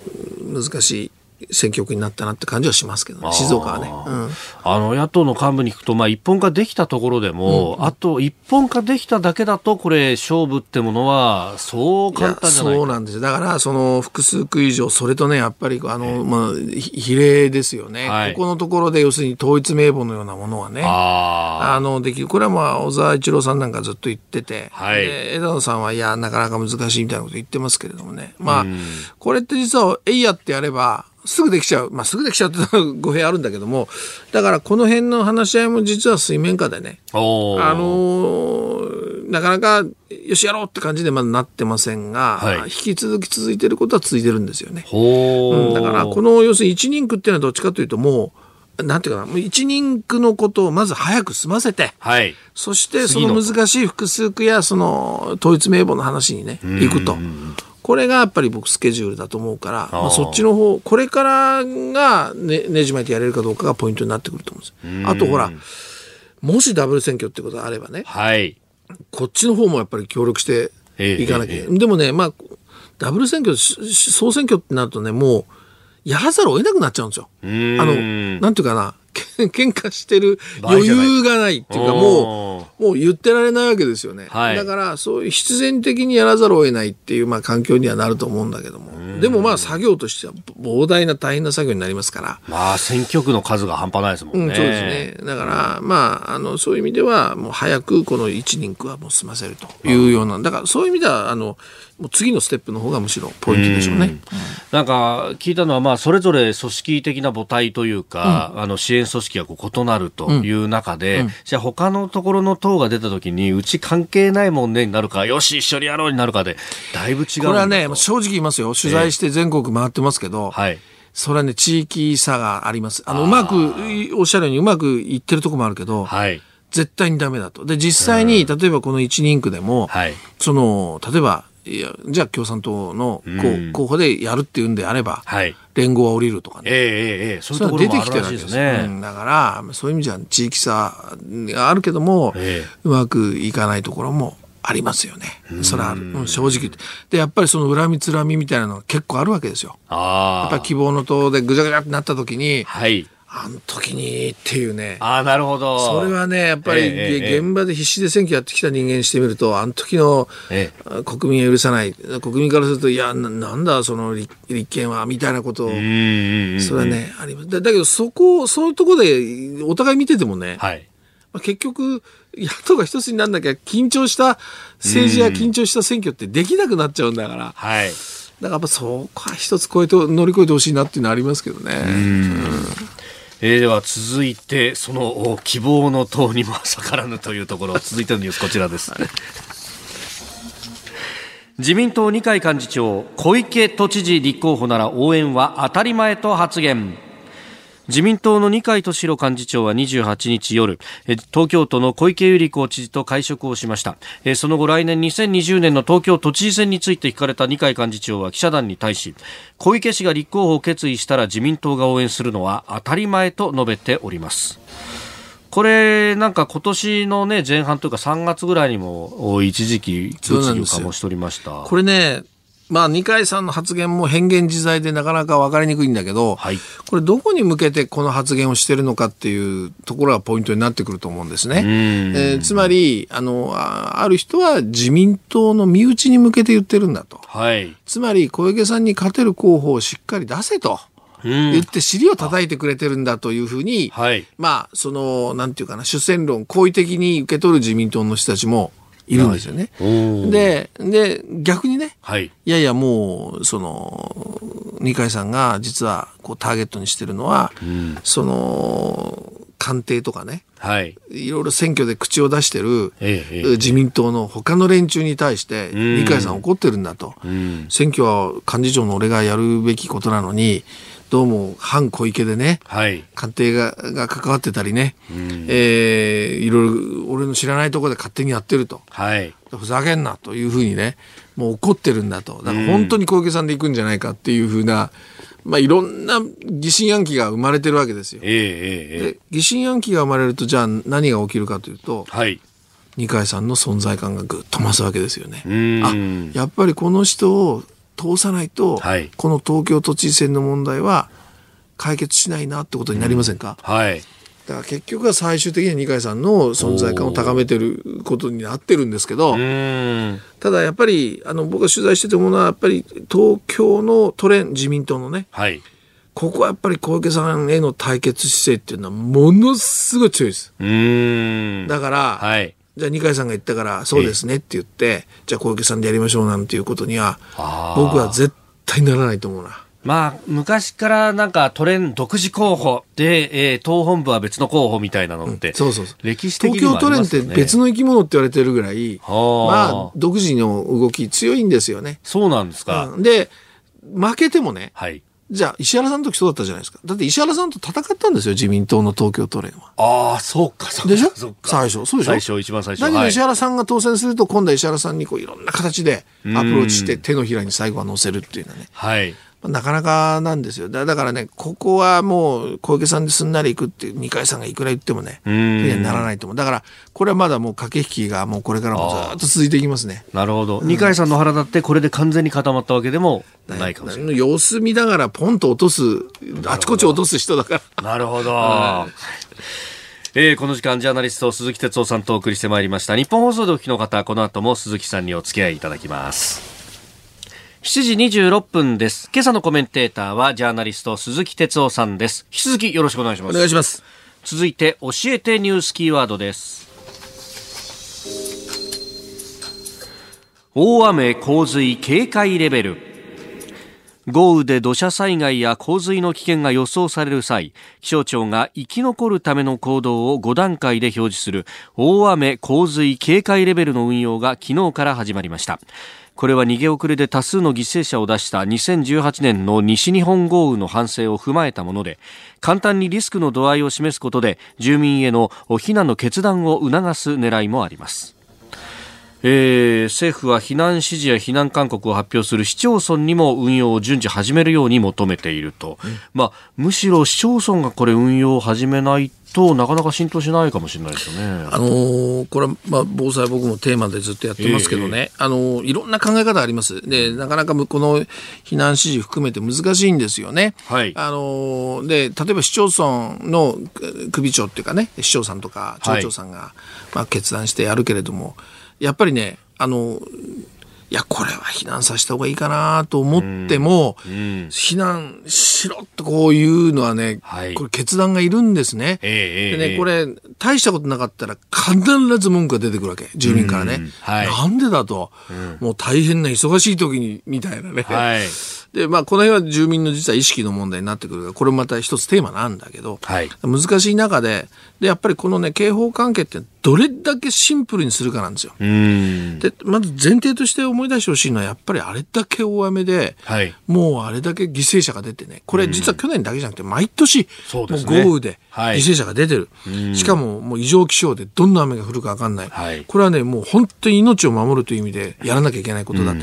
難しい選挙区になったなって感じはしますけどね。静岡はね。うん。あの野党の幹部に聞くと、まあ、一本化できたところでも、あと一本化できただけだと、これ、勝負ってものは、そう簡単じゃないやそうなんですよ。だから、その複数区以上、それとね、やっぱり、あの、まあ、ひ比例ですよね、はいここのところで、要するに統一名簿のようなものはね。ああの、できる。これはまあ、小沢一郎さんなんかずっと言ってて、はいで枝野さんは、いや、なかなか難しいみたいなこと言ってますけれどもね。まあ、これって実は、えいやってやれば、すぐできちゃう。まあ、すぐできちゃうって (laughs) 語弊あるんだけども、だからこの辺の話し合いも実は水面下でね、あ。のーなかなか、よしやろうって感じでまだなってませんが、はい引き続き続いてることは続いてるんですよね。うんだから、この、要するに一人区っていうのはどっちかというと、もう、なんていうかな、一人区のことをまず早く済ませて、はい。そしてその難しい複数区やその統一名簿の話にね、行くと。これがやっぱり僕スケジュールだと思うから、まあ、そっちの方、これからがねねじ巻いてやれるかどうかがポイントになってくると思うんです。あとほら、もしダブル選挙ってことがあればね、はい。こっちの方もやっぱり協力していかなきゃえない。でもね、まあ、ダブル選挙、総選挙ってなるとね、もう、やらざるを得なくなっちゃうんですよ。あんの、なんていうかな、け (laughs) 喧嘩してる余裕がないっていうか、もう、もう言ってられないわけですよね。はいだから、そういう必然的にやらざるを得ないっていう、まあ、環境にはなると思うんだけども。でもまあ、作業としては膨大な大変な作業になりますから。まあ、選挙区の数が半端ないですもんね。うん、そうですね。だから、まあ、あの、そういう意味では、もう早くこの一人区はもう済ませるというような、だからそういう意味では、あの、もう次のステップの方がむしろポイントでしょうね。なんか聞いたのは、まあ、それぞれ組織的な母体というか、あの支援組織がこう異なるという中で、じゃあ他のところの党が出たときに、うち関係ないもんねになるか、よし、一緒にやろうになるかで、だいぶ違うこれはね、も正直言いますよ。取材して全国回ってますけど、はい。それはね、地域差があります。あの、うまく、おっしゃるようにうまくいってるとこもあるけど、はい。絶対にダメだと。で、実際に、例えばこの一人区でも、はい。その、例えば、いや、じゃあ共産党の候補でやるっていうんであれば、はい。連合は降りるとかね。えええそういうところも出てきてるわけですね。うんだから、そういう意味じゃ地域差があるけども、ええうまくいかないところもありますよね。それはある。うん正直。で、やっぱりその恨みつらみみたいなのが結構あるわけですよ。や。っぱり希望の党でぐちゃぐちゃってなった時に、はい。あの時にっていうね。ああ、なるほど。それはね、やっぱり、ええええ現場で必死で選挙やってきた人間にしてみると、あの時の、えあ国民は許さない。国民からすると、いや、ななんだ、その立立憲は、みたいなことを、うんうんうん。それはね、あります。だだけど、そこ、そういうところで、お互い見ててもね、はい。まあ結局、野党が一つにならなきゃ、緊張した政治や緊張した選挙ってできなくなっちゃうんだから、はい。だからやっぱそこは一つ超えて、乗り越えてほしいなっていうのはありますけどね。えー、では続いて、そのお希望の党にも逆らぬというところ、(laughs) 続いてのニュースこちらです。自民党二階幹事長、小池都知事立候補なら応援は当たり前と発言。自民党の二階俊博幹事長は28日夜、東京都の小池百合子知事と会食をしました。その後来年2020年の東京都知事選について聞かれた二階幹事長は記者団に対し、小池氏が立候補を決意したら自民党が応援するのは当たり前と述べております。これ、なんか今年のね、前半というか3月ぐらいにも、一時期、物議を醸しておりました。これね、まあ、二階さんの発言も変幻自在でなかなか分かりにくいんだけど、はいこれどこに向けてこの発言をしてるのかっていうところがポイントになってくると思うんですね。えーつまり、あの、あある人は自民党の身内に向けて言ってるんだと。はい。つまり、小池さんに勝てる候補をしっかり出せと。言って尻を叩いてくれてるんだというふうに、はい。まあ、その、なんていうかな、主戦論、好意的に受け取る自民党の人たちもいるんですよね。おで、で、逆にね、はい。いやいや、もう、その、二階さんが実は、こう、ターゲットにしてるのは、その、官邸とかね、はい。いろいろ選挙で口を出してる、自民党の他の連中に対して、ん二階さん怒ってるんだと。ん選挙は幹事長の俺がやるべきことなのに、どうも反小池でね、はい。官邸がが関わってたりね、えーいろいろ俺の知らないところで勝手にやってると。はい。ふざけんなというふうにね、もう怒ってるんだと。だから本当に小池さんで行くんじゃないかっていうふうな、まあいろんな疑心暗鬼が生まれてるわけですよ。ええええええで疑心暗鬼が生まれるとじゃあ何が起きるかというとはい。二階さんの存在感がぐっと増すわけですよね。んあやっぱりこの人を通さないと、はいこの東京都知事選の問題は解決しないなってことになりませんか、はい。だから結局は最終的には二階さんの存在感を高めてることになってるんですけど。ただやっぱりあの僕が取材してて思うのはやっぱり東京のトレン自民党のねはい。ここはやっぱり小池さんへの対決姿勢っていうのはものすごい強いです。だから、はい。じゃあ二階さんが言ったからそうですねって言って、じゃあ小池さんでやりましょうなんていうことには僕は絶対ならないと思うな。まあ、昔からなんかトレン独自候補で、えー党本部は別の候補みたいなのって、そうそうそう。歴史的に東京トレンって。別の生き物って言われてるぐらい、はあまあ独自の動き強いんですよね。そうなんですか。うんで、負けてもね、はい。じゃあ石原さんの時そうだったじゃないですか。だって石原さんと戦ったんですよ、自民党の東京都連は。ああ、そうか、そうか。でしょ？そうか最初。そうでしょ？最初、一番最初。だ石原さんが当選すると、今度は石原さんにこういろんな形でアプローチして手のひらに最後は乗せるっていうのはね。はい。まあなかなかなんですよ。だだからね、ここはもう小池さんですんなり行くって、二階さんがいくら言ってもね、ならないと思う。だから、これはまだもう駆け引きがもうこれからもずっと続いていきますね。なるほど。二階さんの腹だってこれで完全に固まったわけでもないかもしれない。様子見ながらポンと落とす、あちこち落とす人だから。なるほど。えーこの時間、ジャーナリスト、鈴木哲夫さんとお送りしてまいりました。日本放送でお聞きの方、この後も鈴木さんにお付き合いいただきます。7時26分です。今朝のコメンテーターは、ジャーナリスト、鈴木哲夫さんです。引き続きよろしくお願いしまおす。願いします。続いて、教えてニュースキーワードです。大雨洪水警戒レベル。豪雨で土砂災害や洪水の危険が予想される際、気象庁が生き残るための行動を5段階で表示する大雨洪水警戒レベルの運用が昨日から始まりました。これは逃げ遅れで多数の犠牲者を出した2018年の西日本豪雨の反省を踏まえたもので、簡単にリスクの度合いを示すことで、住民への避難の決断を促す狙いもあります。えー政府は避難指示や避難勧告を発表する市町村にも運用を順次始めるように求めていると、まあ、むしろ市町村がこれ運用を始めないとなかなか浸透しないかもしれないですよね。あのーこれは、まあ、防災僕もテーマでずっとやってますけどね、あのーいろんな考え方あります。で、なかなかむこの避難指示含めて難しいんですよね。はいあのーで、例えば市町村のく首長っていうかね、市長さんとか町長さんが、まあ、決断してやるけれども、やっぱりね、あのいや、これは避難させた方がいいかなと思っても、避難しろとこういうのはね、はいこれ決断がいるんですね。ええええでね、これ、大したことなかったら必ず文句が出てくるわけ。住民からね。はいなんでだと、もう大変な忙しい時に、みたいなね。はい。で、まあ、この辺は住民の実は意識の問題になってくるこれもまた一つテーマなんだけど、はい難しい中で、で、やっぱりこのね、警報関係ってどれだけシンプルにするかなんですよ。うん。で、まず前提として思い出してほしいのは、やっぱりあれだけ大雨で、はいもうあれだけ犠牲者が出てね、これ実は去年だけじゃなくて、毎年、そうですねもう豪雨ではい犠牲者が出てる。しかももう異常気象でどんな雨が降るか分かんない。はいこれはね、もう本当に命を守るという意味でやらなきゃいけないことだ。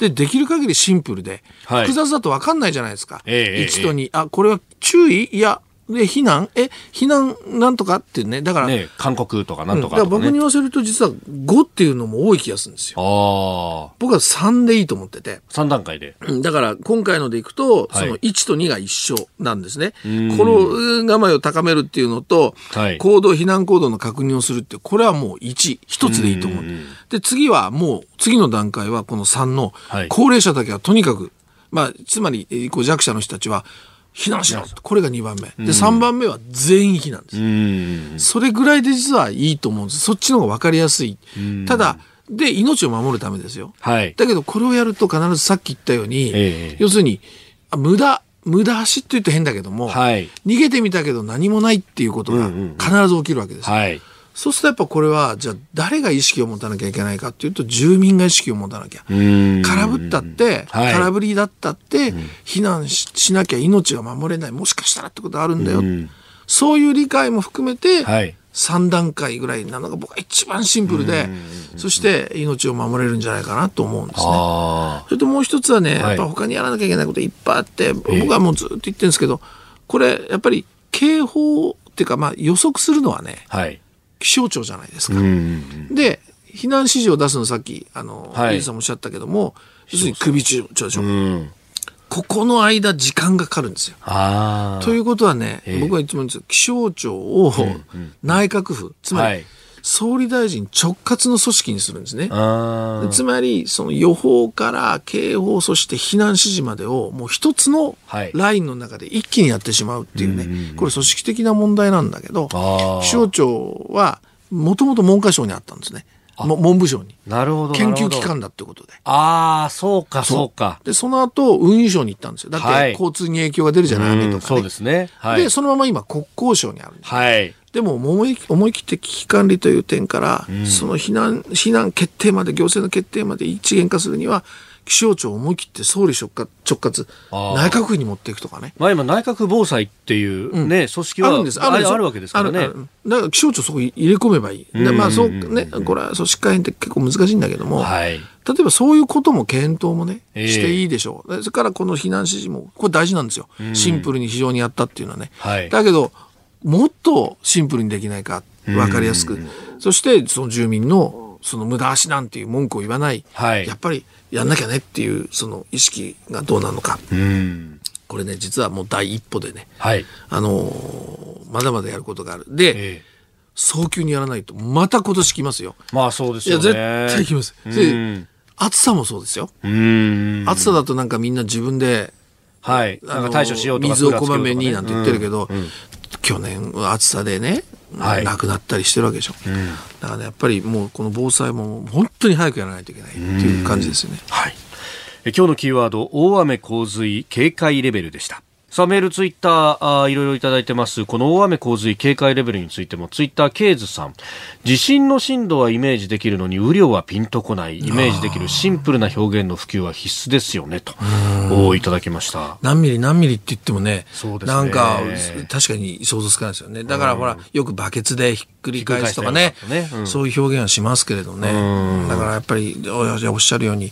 で、できる限りシンプルで、はい。複雑だと分かんないじゃないですか。ええええ1と2、あ、これは注意？いや、で、避難？え、避難なんとかってね、だから、ね、韓国とかなんとからかとか、ね僕に言わせると実は5っていうのも多い気がするんですよ。ああ、僕は3でいいと思ってて。3段階で。うん。だから今回のでいくと、はい。その1と2が一緒なんですね。このうん構えを高めるっていうのと、はい。行動、避難行動の確認をするって、これはもう1、一つでいいと思う。で、次はもう、次の段階はこの3のはい、高齢者だけはとにかく、まあ、つまり、えーこう弱者の人たちは、避難しろこれが2番目。で、3番目は全員避難です。うん。それぐらいで実はいいと思うんです。そっちの方が分かりやすい。ただ、で、命を守るためですよ。はい。だけど、これをやると必ずさっき言ったように、ええ要するに、あ無駄、無駄足って言うと変だけども、はい逃げてみたけど何もないっていうことが必ず起きるわけです。はい。そうするとやっぱこれは、じゃあ誰が意識を持たなきゃいけないかっていうと、住民が意識を持たなきゃ。うん。空振ったって、はい空振りだったって、避難ししなきゃ命が守れない。もしかしたらってことあるんだよ。そういう理解も含めて、はい3段階ぐらいなのが僕は一番シンプルで、そして命を守れるんじゃないかなと思うんですね。あそれともう一つはね、はいやっぱ他にやらなきゃいけないこといっぱいあって、僕はもうずっと言ってるんですけど、これやっぱり警報っていうか、まあ予測するのはね、あ。はい。気象庁じゃないですか。うん。で、避難指示を出すのさっき、あの、はいさんもおっしゃったけども、要するに首長でしょ。うん。ここの間時間がかかるんですよ。ということはね、ええ僕はいつも言うんですよ気象庁を内閣府、つまり、はい総理大臣直轄の組織にするんですね。つまり、その予報から警報、そして避難指示までをもう一つのはいラインの中で一気にやってしまうっていうね、これ組織的な問題なんだけど気象庁はもともと文科省にあったんですね。も文部省に。あ。なるほど。研究機。関だってことで。ああ、そうか、そうか。で、その後、運輸省に行ったんですよ。だって、はい交通に影響が出るじゃない、雨とか、そうですね。はい。で、そのまま今、国交省にあるんです。はい。でも思い、思い切って危機管理という点から、その避難、避難決定まで、行政の決定まで一元化するには、気象庁を思い切って総理直轄、直轄内閣府に持っていくとかね。まあ今、内閣防災っていうね、組織はあるんです。あるわけですからねだから気象庁そこ入れ込めばいい。でまあそうね、これは組織改変って結構難しいんだけども、はい。例えばそういうことも検討もね、ええしていいでしょう。でそれからこの避難指示も、これ大事なんですよ。シンプルに非常にやったっていうのはね。はいだけど、もっとシンプルにできないか、わかりやすく。そして、その住民の、その無駄足なんていう文句を言わない。はいやっぱりやんなきゃねっていう、その意識がどうなのか。うん。これね、実はもう第一歩でね、はい。あのーまだまだやることがある。で、ええ。早急にやらないと、また今年来ますよ。まあそうですいや、よね。絶対来ます。うでん。暑さもそうですよ。うん。暑さだとなんかみんな自分で、はい。なんか対処しようとか。水をこまめになんて言ってるけど。ど、去年は暑さでね、はい亡くなったりしてるわけでしょ。だからね、やっぱりもうこの防災も本当に早くやらないといけないっていう感じですよね。はい。え今日のキーワード、大雨洪水警戒レベルでした。さあ、メール、ツイッター、あいろいろいただいてます。この大雨洪水警戒レベルについても、ツイッター、ケーズさん。地震の震度はイメージできるのに、雨量はピンとこない。イメージできるシンプルな表現の普及は必須ですよね、と、おいただきました。何ミリ何ミリって言ってもね、そうですねなんか、確かに想像つかないですよね。だからほら、よくバケツでひっくり返すとかねねうんそういう表現はしますけれどね。だからやっぱり、おおっしゃるように、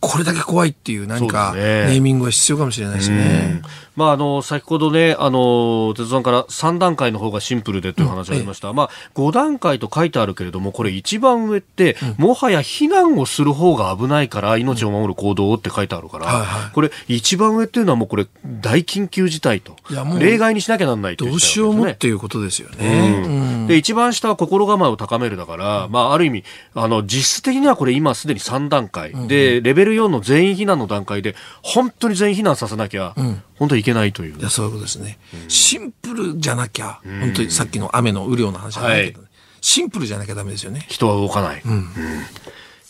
これだけ怖いっていう何かネーミングが必要かもしれないですね。まあ、あの、先ほどね、あの、鉄道さんから3段階の方がシンプルでという話がありました。まあ、5段階と書いてあるけれども、これ一番上って、もはや避難をする方が危ないから、命を守る行動をって書いてあるから、はいはい。これ一番上っていうのはもうこれ大緊急事態と。例外にしなきゃなんないってどいううしようもね。っていうことですよね。うん。で、一番下は心構えを高めるだから、まあ、ある意味、あの、実質的にはこれ今すでに3段階。で、レベル4の全員避難の段階で、本当に全員避難させなきゃ、本当にいけないというい。や、そういうことですね。シンプルじゃなきゃ、本当にさっきの雨の雨量の話じゃないけどね、シンプルじゃなきゃダメですよね。人は動かない。うん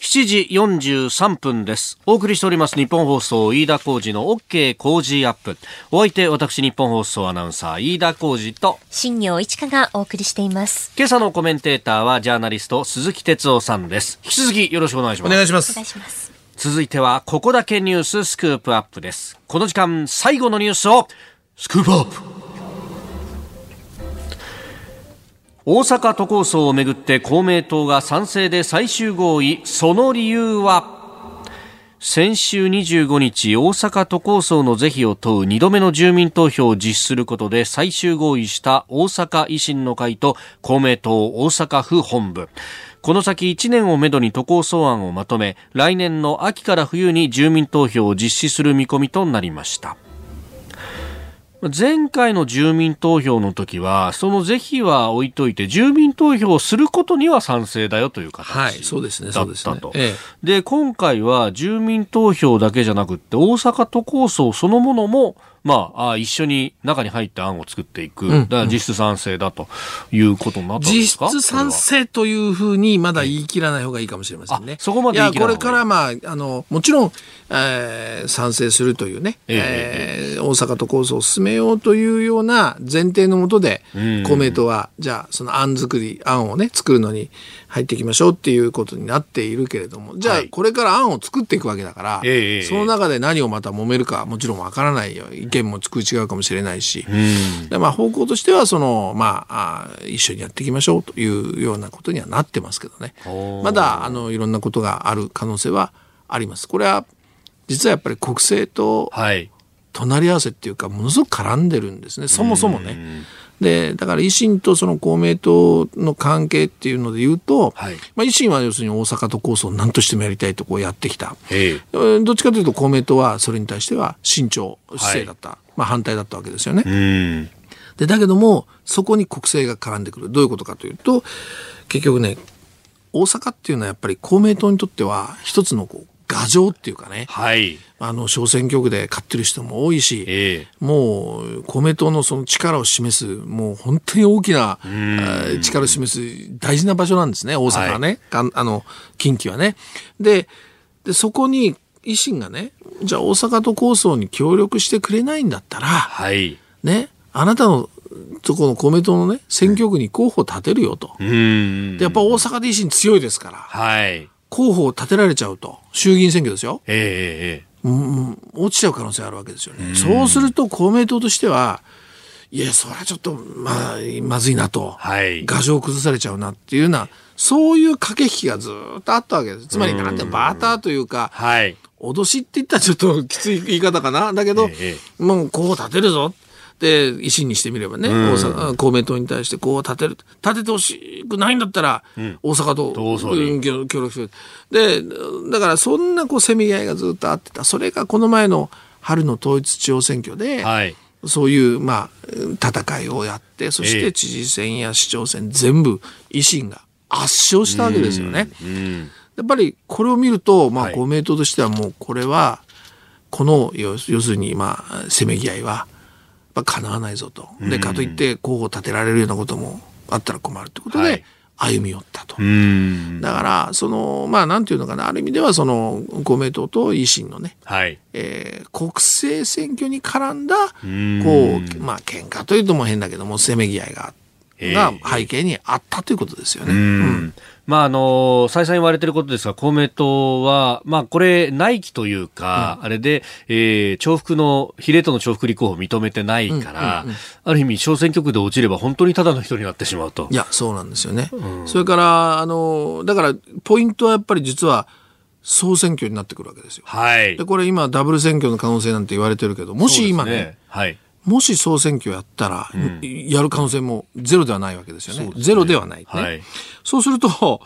7時43分です。お送りしております日本放送飯田浩二の OK 工事アップ。お相手、私日本放送アナウンサー飯田浩二と、新業一華がお送りしています。今朝のコメンテーターはジャーナリスト鈴木哲夫さんです。引き続きよろしくお願いします。お願いしますお願い。します。続いては、ここだけニューススクープアップです。この時間、最後のニュースを、スクープアップ大阪都構想をめぐって公明党が賛成で最終合意、その理由は？先週25日、大阪都構想の是非を問う2度目の住民投票を実施することで最終合意した大阪維新の会と公明党大阪府本部。この先1年をめどに都構想案をまとめ、来年の秋から冬に住民投票を実施する見込みとなりました。前回の住民投票の時は、その是非は置いといて、住民投票をすることには賛成だよという形はいそうですねだそうですったと。ねえで、今回は住民投票だけじゃなくって、大阪都構想そのものも、まあ、あ一緒に中に入って案を作っていく。だから実質賛成だということになったんですか？実質賛成というふうにまだ言い切らない方がいいかもしれませんね。あそこまで言いや、これからまあ、あの、もちろん、えー賛成するというね、ええー大阪都構想を進めようというような前提のもとで、ん。公明党は、じゃあ、その案作り、案をね、作るのに、入っていきましょうっていうことになっているけれども、じゃあはいこれから案を作っていくわけだから、ええその中で何をまた揉めるかもちろんわからないよ。意見も食い違うかもしれないし。でまあ方向としては、その、まああ、一緒にやっていきましょうというようなことにはなってますけどね。まだ、あの、いろんなことがある可能性はあります。これは、実はやっぱり国政とはい。隣り合わせっていうかものすごく絡んでるんですねそもそもね。でだから維新とその公明党の関係っていうので言うと、はいまあ、維新は要するに大阪都構想を何としてもやりたいとこうやってきた。どっちかというと公明党はそれに対しては慎重姿勢だった、まあ、反対だったわけですよね。うん。でだけどもそこに国政が絡んでくるどういうことかというと結局ね大阪っていうのはやっぱり公明党にとっては一つのこう牙城っていうかねはい。あの小選挙区で勝ってる人も多いし、ええ。もう公明党のその力を示すもう本当に大きな力を示す大事な場所なんですね大阪はね、かんあの近畿はね。ででそこに維新がねじゃあ大阪都構想に協力してくれないんだったらはい。ねあなたのとこの公明党のね選挙区に候補を立てるよと。うん。でやっぱ大阪で維新強いですからはい。候補を立てられちゃうと衆議院選挙ですよ。ええええ。うん落ちちゃう可能性あるわけですよね。そうすると公明党としては、いや、それはちょっと、まあ、まずいなと。はい。牙城崩されちゃうなっていうような、そういう駆け引きがずっとあったわけです。つまり、なんてバーターというか、はい。脅しって言ったらちょっときつい言い方かな。だけど、えもうこう立てるぞ。で、維新にしてみればね、大阪公明党に対してこう立てる。立ててほしくないんだったら、大阪と協協力する。で、だからそんなこうせめぎ合いがずっとあってた。それがこの前の春の統一地方選挙で、はい。そういう、まあ、戦いをやって、そしええて知事選や市長選全部維新が圧勝したわけですよね。うん。やっぱりこれを見ると、まあ、はい公明党としてはもうこれは、この要要するに、まあ、せめぎ合いは、やっぱ叶わないぞと。で、かといって候補を立てられるようなこともあったら困るということはいで、歩み寄ったと。うん。だから、その、まあ、なんていうのかな、ある意味では、その、公明党と維新のね、はい。えー国政選挙に絡んだ、んこう、まあ、喧嘩というとも変だけども、せめぎ合いが、ええが背景にあったということですよね。うんまああの再三言われていることですが公明党は、まあ、これ内規というか、あれで、えー重複の比例との重複立候補を認めてないから、ある意味小選挙区で落ちれば本当にただの人になってしまうとい。や、そうなんですよね。それから、あの、だから、ポイントはやっぱり実は、総選挙になってくるわけですよ。はいで、。これ今、ダブル選挙の可能性なんて言われてるけど、もし今そうですね、はい。もし総選挙やったら、やる可能性もゼロではないわけですよね。ゼロではない、ね。はい。そうすると、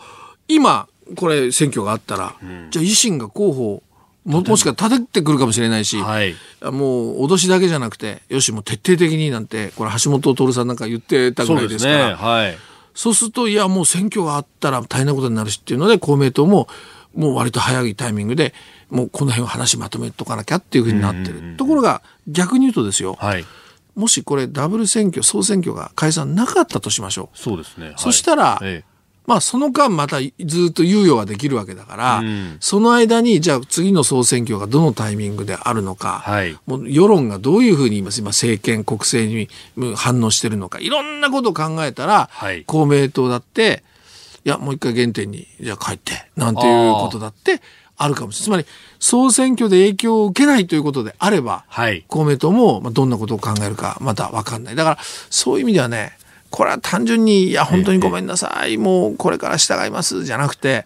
今、これ選挙があったら、じゃあ維新が候補をも、もしか立ててくるかもしれないし、はい。もう脅しだけじゃなくて、よし、もう徹底的になんて、これ橋本徹さんなんか言ってたぐそうらいですすから、はい。そうすると、いや、もう選挙があったら大変なことになるしっていうので、公明党も、もう割と早いタイミングで、もうこの辺を話まとめとかなきゃっていうふうになってる。ところが、逆に言うとですよ、はい。もしこれダブル選挙、総選挙が解散なかったとしましょう。そうですね。はいそしたらええまあその間またずっと猶予ができるわけだから、んその間にじゃあ次の総選挙がどのタイミングであるのか、はいもう世論がどういうふうに今今政権国政にうん反応してるのかいろんなことを考えたら、はい公明党だっていやもう一回原点にじゃあ帰ってなんていうことだってあるかもしれないつまり総選挙で影響を受けないということであれば、はい。公明党もまあどんなことを考えるかまだ分かんない。だからそういう意味ではね、これは単純に、いや、本当にごめんなさい、もうこれから従いますじゃなくて。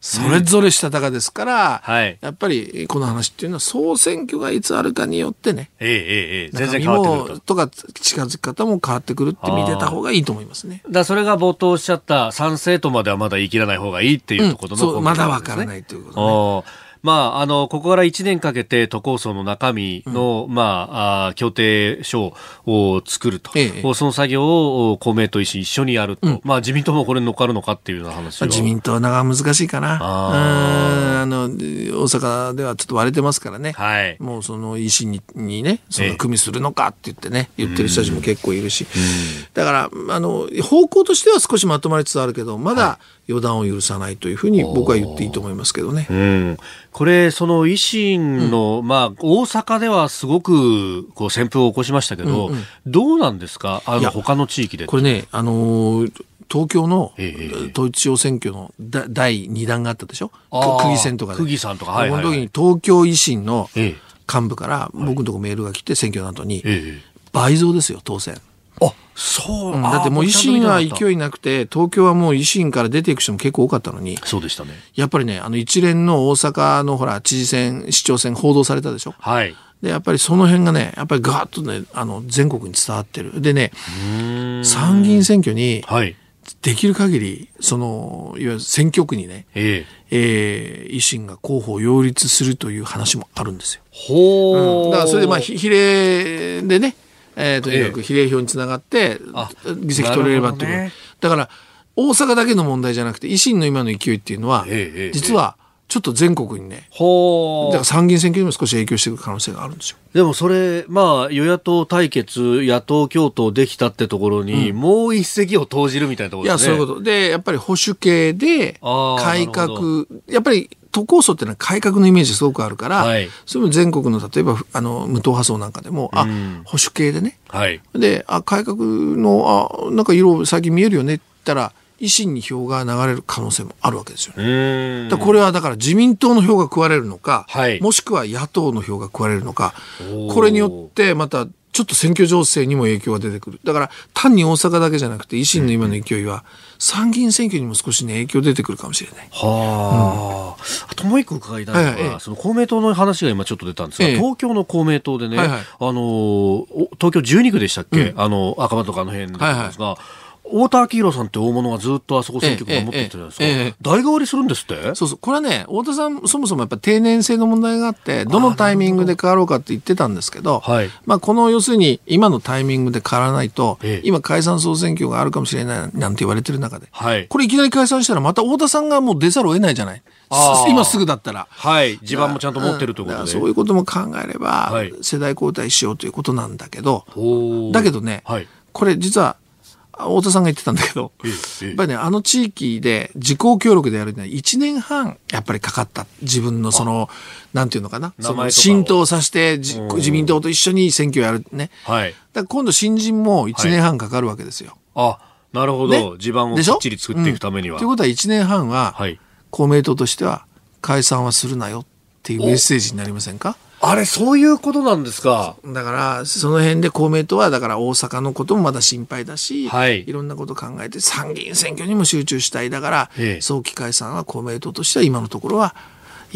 それぞれしたたかですから、はいやっぱりこの話っていうのは総選挙がいつあるかによってね、ええええええ全然変わってくると。もとか近づき方も変わってくるって見てた方がいいと思いますね。だそれが冒頭おっしゃった賛成とまではまだ言い切らない方がいいっていうところのそう、まだわ分からないということね。まあ、あの、ここから1年かけて都構想の中身の、まあ、あー協定書を作ると。ええその作業を公明と維新一緒にやると。まあ、自民党もこれに乗っかるのかっていうような話自民党はなかなか難しいかな。あうんあの、大阪ではちょっと割れてますからね。はい。もうその維新ににね、そええの組するのかって言ってね、言ってる人たちも結構いるし。だから、あの、方向としては少しまとまりつつあるけど、まだ予断を許さないというふうに僕は言っていいと思いますけどね。うん。これ、その維新の、まあ、大阪ではすごく、こう、旋風を起こしましたけど、どうなんですか？あの、他の地域で。これね、あのー東京のええ統一地方選挙のだ第2弾があったでしょ？区議選とかで。区議さんとか。はいはいはい。この時に東京維新のええ。幹部から僕のとこメールが来て選挙の後に。ええ。倍増ですよ、当選。あ、そう、うんあだってもう維新は勢い。いなくて、東京はもう維新から出ていく人も結構多かったのに、そうでしたね。やっぱりね、あの一連の大阪のほら、知事選、市長選報道されたでしょ？はい。で、やっぱりその辺がね、やっぱりガーッとね、あの、全国に伝わってる。でね、参議院選挙に、はい。できる限り、その、いわゆる選挙区にね、えええー維新が候補を擁立するという話もあるんですよ。ほう。だからそれでまあ、ひ比例でね、えーとにかえく比例票につながってあ、議席取れればっていう、ねだから、大阪だけの問題じゃなくて、維新の今の勢いっていうのは、実は、ちょっと全国にね、だから。参議院選挙にも少し影響してくる可能性があるんですよ。でもそれ、まあ、与野党対決、野党共闘できたってところに、もう一石を投じるみたいなとこいや、ろですね。そういうこと。で、やっぱり保守系で改革、やっぱり都構想っていうのは改革のイメージすごくあるから、はいそれも全国の例えば、あの、無党派層なんかでも、あ、うん保守系でね、はい。で、あ、改革の、あ、なんか色最近見えるよねって言ったら、維新に票が流れる可能性もあるわけですようね。これはだから自民党の票が食われるのか、はいもしくは野党の票が食われるのかこれによってまたちょっと選挙情勢にも影響が出てくる。だから単に大阪だけじゃなくて維新の今の勢いは参議院選挙にも少しね影響出てくるかもしれない。はあ、あともう一個伺いたいのが、はその公明党の話が今ちょっと出たんですが、ええ。東京の公明党でね、はいはい。あのお東京12区でしたっけ、あの赤羽とかあの辺だったんですが、太田明宏さんって大物がずっとあそこ選挙区守ってるじゃないですか、えええ代替わりするんですって？そうそう。これはね、太田さん、そもそもやっぱ定年制の問題があって、どのタイミングで変わろうかって言ってたんですけど、はい。まあこの要するに今のタイミングで変わらないと、ええ。今解散総選挙があるかもしれないなんて言われてる中で、はい。これいきなり解散したらまた太田さんがもう出ざるを得ないじゃない。今すぐだったら。はい。地盤もちゃんと持ってるということで、そういうことも考えれば、はい。世代交代しようということなんだけど、だけどね、はい。これ実は、あ太田さんが言ってたんだけど、やっぱりね、あの地域で自公協力でやるには1年半やっぱりかかった。自分のその、なんていうのかな、その浸透させて、じ自民党と一緒に選挙やる。ね。はい。だから今度新人も1年半かかるわけですよ。あなるほど、ね？地盤をきっちり作っていくためには、うん。ということは1年半は、はい。公明党としては解散はするなよっていうメッセージになりませんか？あれそういうことなんですか？だから、その辺で公明党は、だから大阪のこともまだ心配だし、はい。ろんなこと考えて参議院選挙にも集中したい。だから、ええ。早期解散は公明党としては今のところは、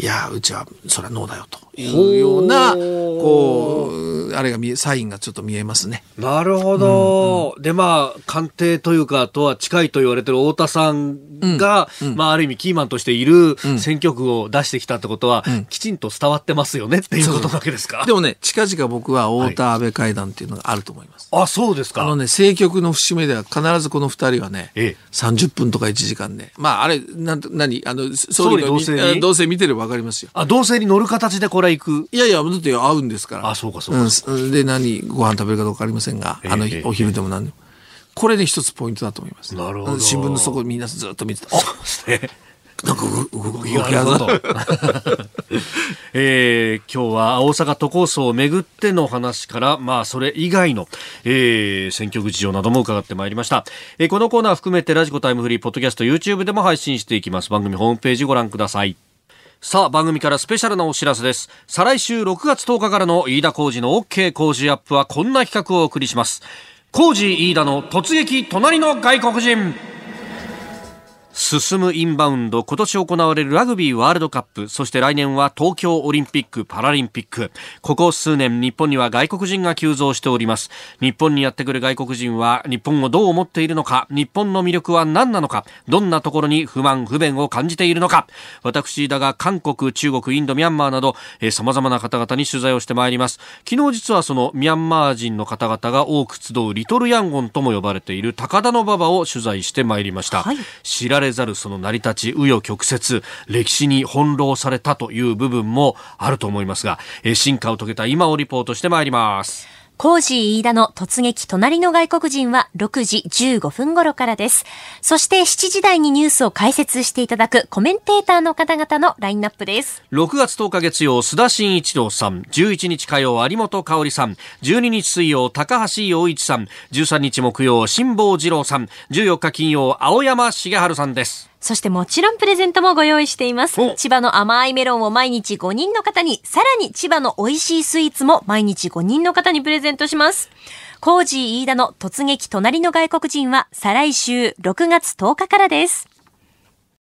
いや、うちはそれはノーだよというような、こう、あれが見え、サインがちょっと見えますね。なるほど。で、まあ、官邸というか、とは近いと言われてる太田さんが、まあ、ある意味キーマンとしている選挙区を出してきたってことは、きちんと伝わってますよねっていうことなわけですか？でもね、近々僕は太田安倍会談っていうのがあると思います。あ、そうですか。あのね、政局の節目では必ずこの二人はね、ええ。30分とか1時間で、まああれ、なんと、何？あの、総理の総理同棲に？あ同棲見てればわかりますよ。あ、同棲に乗る形でこれは行く？いやいや、だって会うんですから。あそうかそうかうんで、何、ご飯食べるかどうかわかりませんが、あのええ、お昼でも何でも。これで一つポイントだと思います。なるほど新聞の底みんなずっと見てて、あなんか動動きがあるぞ。(laughs) えー今日は大阪都構想をめぐっての話から、まあ、それ以外の、えー選挙区事情なども伺ってまいりました。えーこのコーナー含めてラジコタイムフリー、ポッドキャスト、YouTube でも配信していきます。番組ホームページご覧ください。さあ、番組からスペシャルなお知らせです。再来週6月10日からの飯田工事の OK 工事アップはこんな企画をお送りします。工事飯田の突撃隣の外国人。進むインバウンド今年行われるラグビーワールドカップそして来年は東京オリンピック・パラリンピック。ここ数年日本には外国人が急増しております。日本にやってくる外国人は日本をどう思っているのか日本の魅力は何なのかどんなところに不満不便を感じているのか。私だが韓国中国インドミャンマーなどさまざまな方々に取材をしてまいります。昨日実はそのミャンマー人の方々が多く集うリトルヤンゴンとも呼ばれている高田馬場を取材してまいりました、はい。知られざるその成り立ち、紆余曲折、歴史に翻弄されたという部分もあると思いますが、進化を遂げた今をリポートしてまいります。コージー飯田の突撃隣の外国人は6時15分頃からです。そして7時台にニュースを解説していただくコメンテーターの方々のラインナップです。6月10日月曜、須田慎一郎さん。11日火曜、有本香里さん。12日水曜、高橋洋一さん。13日木曜、辛坊二郎さん。14日金曜、青山茂春さんです。そしてもちろんプレゼントもご用意していますお。千葉の甘いメロンを毎日5人の方に、さらに千葉の美味しいスイーツも毎日5人の方にプレゼントします。コージー飯田の突撃隣の外国人は再来週6月10日からです。